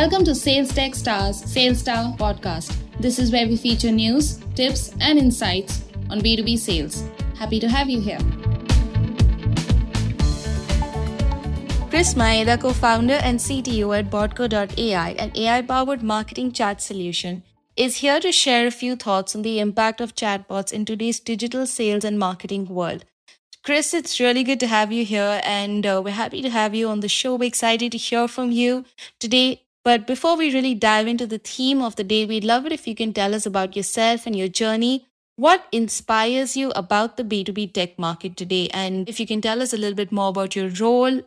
Welcome to Sales Tech Stars Sales Star podcast. This is where we feature news, tips, and insights on B2B sales. Happy to have you here. Chris Maeda, co founder and CTO at Botco.ai, an AI powered marketing chat solution, is here to share a few thoughts on the impact of chatbots in today's digital sales and marketing world. Chris, it's really good to have you here, and uh, we're happy to have you on the show. We're excited to hear from you today. But before we really dive into the theme of the day, we'd love it if you can tell us about yourself and your journey. What inspires you about the B2B tech market today? And if you can tell us a little bit more about your role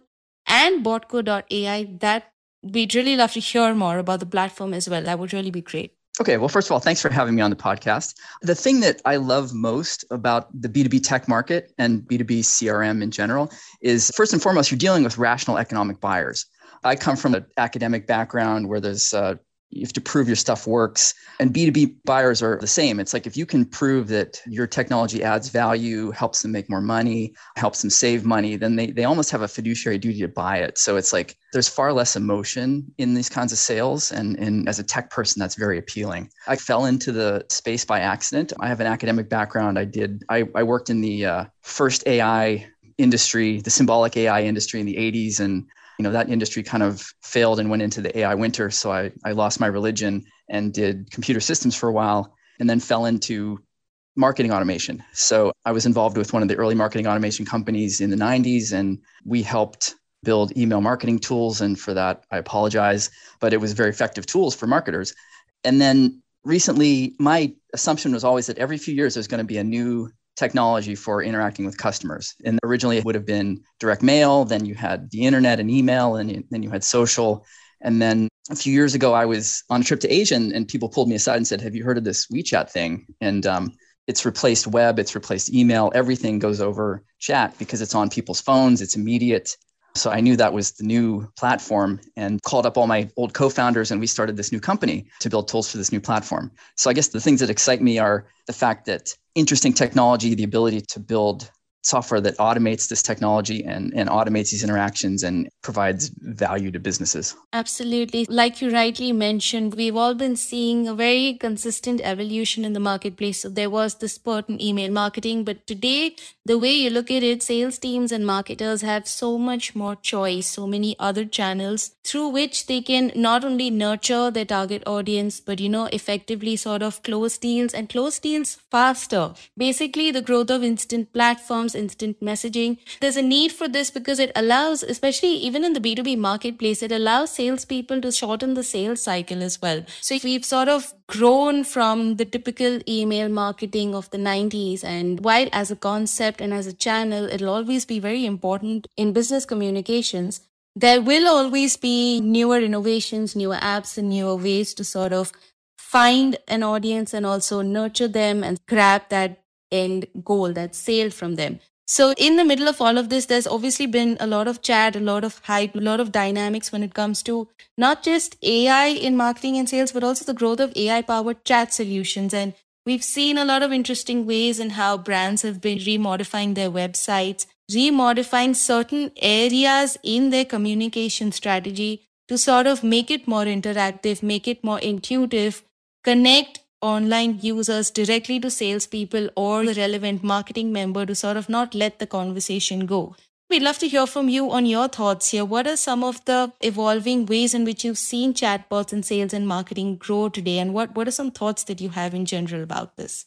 and Botco.ai, that we'd really love to hear more about the platform as well. That would really be great. Okay, well, first of all, thanks for having me on the podcast. The thing that I love most about the B2B tech market and B2B CRM in general is first and foremost, you're dealing with rational economic buyers. I come from an academic background where there's uh, you have to prove your stuff works. And B2B buyers are the same. It's like if you can prove that your technology adds value, helps them make more money, helps them save money, then they, they almost have a fiduciary duty to buy it. So it's like there's far less emotion in these kinds of sales. And, and as a tech person, that's very appealing. I fell into the space by accident. I have an academic background. I did, I, I worked in the uh, first AI industry, the symbolic AI industry in the 80s. And you know that industry kind of failed and went into the AI winter. So I, I lost my religion and did computer systems for a while and then fell into marketing automation. So I was involved with one of the early marketing automation companies in the 90s and we helped build email marketing tools. And for that, I apologize, but it was very effective tools for marketers. And then recently, my assumption was always that every few years there's going to be a new technology for interacting with customers. And originally it would have been direct mail, then you had the internet and email, and then you had social. And then a few years ago, I was on a trip to Asia, and, and people pulled me aside and said, Have you heard of this WeChat thing? And um, it's replaced web, it's replaced email, everything goes over chat because it's on people's phones, it's immediate. So I knew that was the new platform and called up all my old co founders, and we started this new company to build tools for this new platform. So I guess the things that excite me are the fact that interesting technology, the ability to build software that automates this technology and, and automates these interactions and provides value to businesses. Absolutely. Like you rightly mentioned, we've all been seeing a very consistent evolution in the marketplace. So there was the spurt in email marketing, but today, the way you look at it, sales teams and marketers have so much more choice, so many other channels through which they can not only nurture their target audience, but, you know, effectively sort of close deals and close deals faster. Basically, the growth of instant platforms instant messaging. There's a need for this because it allows, especially even in the B2B marketplace, it allows salespeople to shorten the sales cycle as well. So we've sort of grown from the typical email marketing of the 90s. And while as a concept and as a channel, it'll always be very important in business communications, there will always be newer innovations, newer apps, and newer ways to sort of find an audience and also nurture them and grab that end goal, that sale from them. So, in the middle of all of this, there's obviously been a lot of chat, a lot of hype, a lot of dynamics when it comes to not just AI in marketing and sales, but also the growth of AI powered chat solutions. And we've seen a lot of interesting ways in how brands have been remodifying their websites, remodifying certain areas in their communication strategy to sort of make it more interactive, make it more intuitive, connect online users directly to salespeople or the relevant marketing member to sort of not let the conversation go. We'd love to hear from you on your thoughts here. What are some of the evolving ways in which you've seen chatbots in sales and marketing grow today? And what, what are some thoughts that you have in general about this?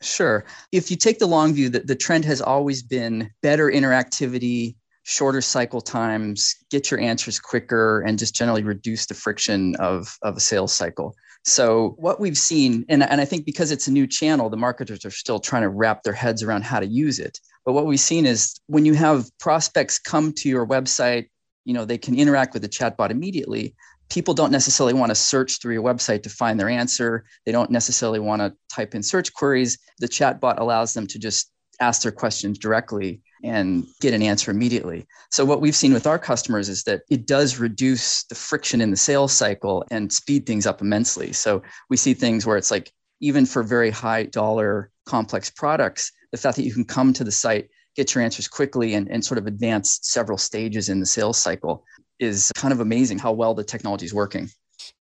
Sure. If you take the long view, that the trend has always been better interactivity, shorter cycle times, get your answers quicker, and just generally reduce the friction of, of a sales cycle. So what we've seen, and, and I think because it's a new channel, the marketers are still trying to wrap their heads around how to use it. But what we've seen is when you have prospects come to your website, you know, they can interact with the chatbot immediately. People don't necessarily want to search through your website to find their answer. They don't necessarily want to type in search queries. The chatbot allows them to just ask their questions directly and get an answer immediately. So, what we've seen with our customers is that it does reduce the friction in the sales cycle and speed things up immensely. So, we see things where it's like, even for very high dollar complex products, the fact that you can come to the site, get your answers quickly, and, and sort of advance several stages in the sales cycle is kind of amazing how well the technology is working.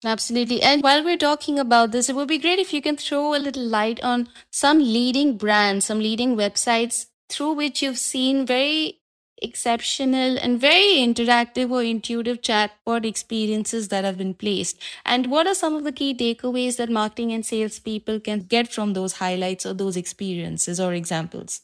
Absolutely. And while we're talking about this, it would be great if you can throw a little light on some leading brands, some leading websites through which you've seen very exceptional and very interactive or intuitive chatbot experiences that have been placed? And what are some of the key takeaways that marketing and sales people can get from those highlights or those experiences or examples?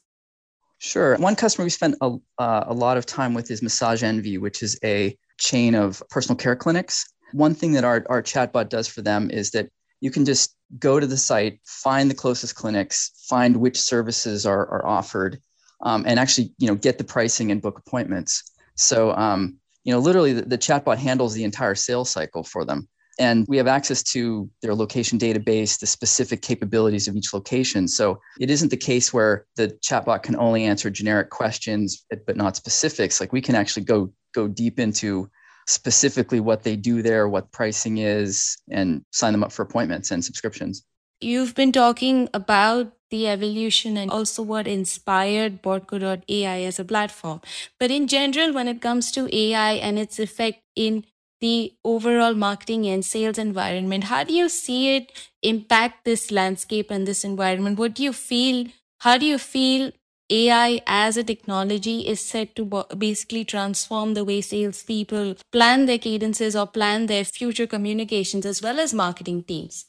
Sure. One customer we spent a, uh, a lot of time with is Massage Envy, which is a chain of personal care clinics. One thing that our, our chatbot does for them is that you can just go to the site, find the closest clinics, find which services are, are offered, um, and actually you know get the pricing and book appointments. So um, you know literally the, the chatbot handles the entire sales cycle for them. And we have access to their location database, the specific capabilities of each location. So it isn't the case where the chatbot can only answer generic questions, but not specifics. Like we can actually go go deep into specifically what they do there, what pricing is, and sign them up for appointments and subscriptions. You've been talking about the evolution and also what inspired Botco.ai as a platform. But in general, when it comes to AI and its effect in the overall marketing and sales environment, how do you see it impact this landscape and this environment? What do you feel? How do you feel AI as a technology is set to basically transform the way salespeople plan their cadences or plan their future communications as well as marketing teams?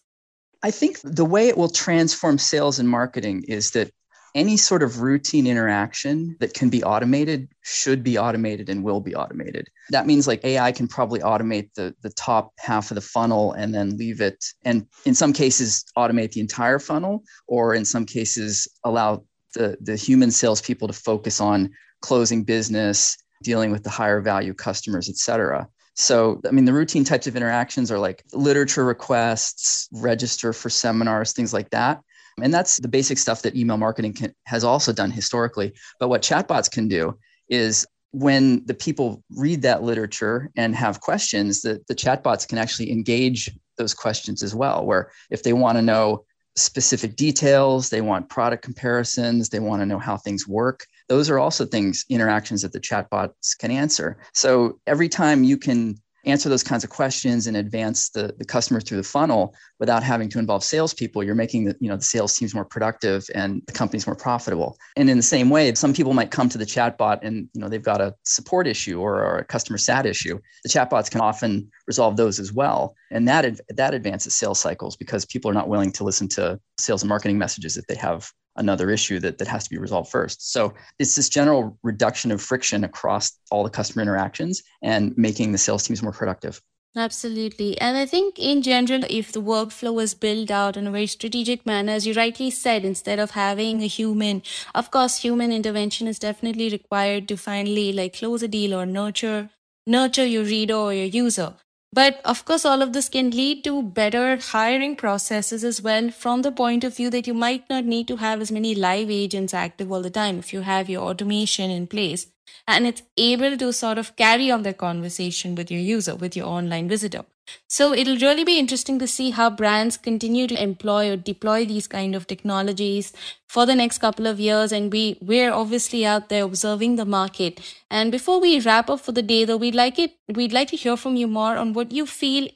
I think the way it will transform sales and marketing is that any sort of routine interaction that can be automated should be automated and will be automated. That means like AI can probably automate the, the top half of the funnel and then leave it, and in some cases, automate the entire funnel, or in some cases, allow the, the human salespeople to focus on closing business, dealing with the higher value customers, et cetera. So, I mean, the routine types of interactions are like literature requests, register for seminars, things like that. And that's the basic stuff that email marketing can, has also done historically. But what chatbots can do is when the people read that literature and have questions, the, the chatbots can actually engage those questions as well. Where if they want to know specific details, they want product comparisons, they want to know how things work. Those are also things, interactions that the chatbots can answer. So every time you can answer those kinds of questions and advance the, the customer through the funnel without having to involve salespeople, you're making the, you know, the sales teams more productive and the company's more profitable. And in the same way, some people might come to the chatbot and you know they've got a support issue or, or a customer sat issue. The chatbots can often resolve those as well. And that that advances sales cycles because people are not willing to listen to sales and marketing messages if they have another issue that, that has to be resolved first. So it's this general reduction of friction across all the customer interactions and making the sales teams more productive. Absolutely. And I think in general, if the workflow is built out in a very strategic manner, as you rightly said, instead of having a human, of course, human intervention is definitely required to finally like close a deal or nurture, nurture your reader or your user. But of course, all of this can lead to better hiring processes as well from the point of view that you might not need to have as many live agents active all the time. If you have your automation in place and it's able to sort of carry on the conversation with your user, with your online visitor. So it'll really be interesting to see how brands continue to employ or deploy these kind of technologies for the next couple of years. And we we're obviously out there observing the market. And before we wrap up for the day, though, we'd like it we'd like to hear from you more on what you feel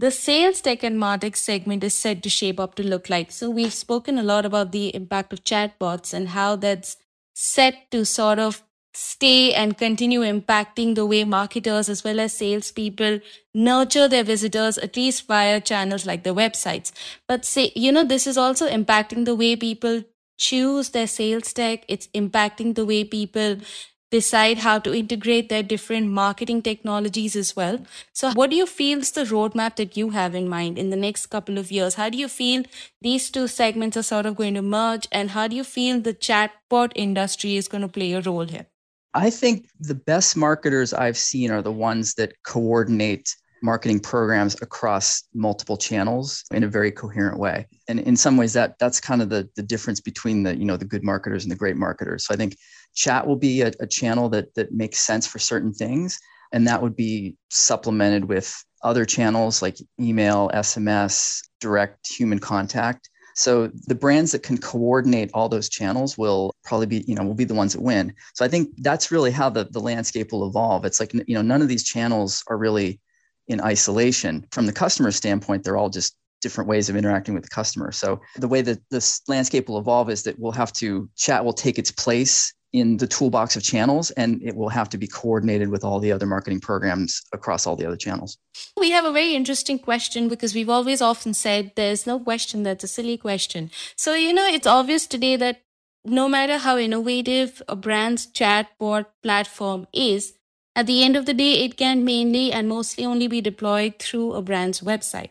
the sales tech and martech segment is set to shape up to look like. So we've spoken a lot about the impact of chatbots and how that's set to sort of stay and continue impacting the way marketers as well as salespeople nurture their visitors, at least via channels like the websites. But say, you know, this is also impacting the way people choose their sales tech. It's impacting the way people decide how to integrate their different marketing technologies as well. So what do you feel is the roadmap that you have in mind in the next couple of years? How do you feel these two segments are sort of going to merge and how do you feel the chatbot industry is going to play a role here? I think the best marketers I've seen are the ones that coordinate marketing programs across multiple channels in a very coherent way. And in some ways that that's kind of the, the difference between the, you know, the good marketers and the great marketers. So I think chat will be a, a channel that that makes sense for certain things. And that would be supplemented with other channels like email, SMS, direct human contact so the brands that can coordinate all those channels will probably be, you know, will be the ones that win. So I think that's really how the, the landscape will evolve. It's like, you know, none of these channels are really in isolation. From the customer standpoint, they're all just different ways of interacting with the customer. So the way that this landscape will evolve is that we'll have to chat will take its place in the toolbox of channels and it will have to be coordinated with all the other marketing programs across all the other channels. We have a very interesting question because we've always often said there's no question that's a silly question. So, you know, it's obvious today that no matter how innovative a brand's chatbot platform is, at the end of the day, it can mainly and mostly only be deployed through a brand's website.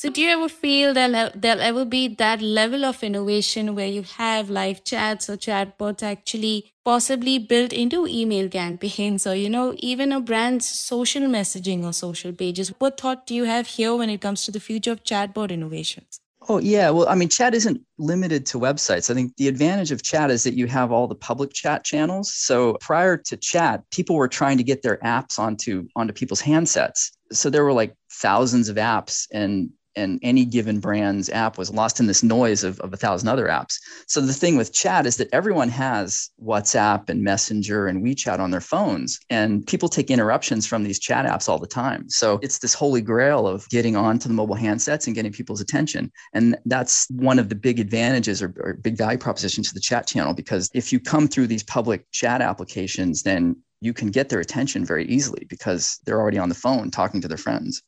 So, do you ever feel that there'll ever be that level of innovation where you have live chats or chatbots actually possibly built into email campaigns or, you know, even a brand's social messaging or social pages? What thought do you have here when it comes to the future of chatbot innovations? Oh, yeah. Well, I mean, chat isn't limited to websites. I think the advantage of chat is that you have all the public chat channels. So prior to chat, people were trying to get their apps onto onto people's handsets. So there were like thousands of apps and and any given brand's app was lost in this noise of, of a thousand other apps. So the thing with chat is that everyone has WhatsApp and Messenger and WeChat on their phones, and people take interruptions from these chat apps all the time. So it's this holy grail of getting onto the mobile handsets and getting people's attention. And that's one of the big advantages or, or big value propositions to the chat channel, because if you come through these public chat applications, then you can get their attention very easily because they're already on the phone talking to their friends.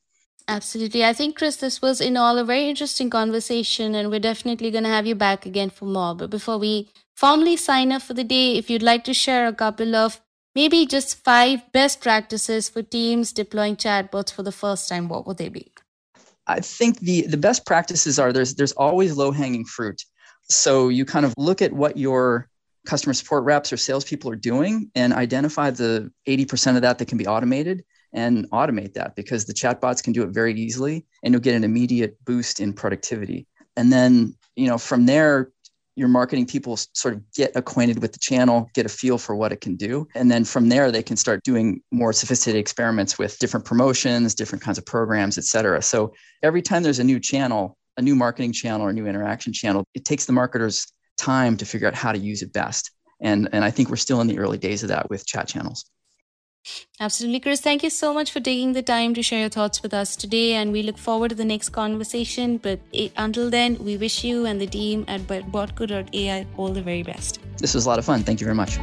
Absolutely. I think, Chris, this was in all a very interesting conversation, and we're definitely going to have you back again for more. But before we formally sign up for the day, if you'd like to share a couple of maybe just five best practices for teams deploying chatbots for the first time, what would they be? I think the, the best practices are there's there's always low hanging fruit. So you kind of look at what your customer support reps or salespeople are doing and identify the 80% of that that can be automated and automate that because the chatbots can do it very easily and you'll get an immediate boost in productivity. And then, you know, from there, your marketing people sort of get acquainted with the channel, get a feel for what it can do. And then from there, they can start doing more sophisticated experiments with different promotions, different kinds of programs, et cetera. So every time there's a new channel, a new marketing channel or a new interaction channel, it takes the marketers time to figure out how to use it best. And, and I think we're still in the early days of that with chat channels. Absolutely, Chris. Thank you so much for taking the time to share your thoughts with us today, and we look forward to the next conversation. But until then, we wish you and the team at botco.ai all the very best. This was a lot of fun. Thank you very much.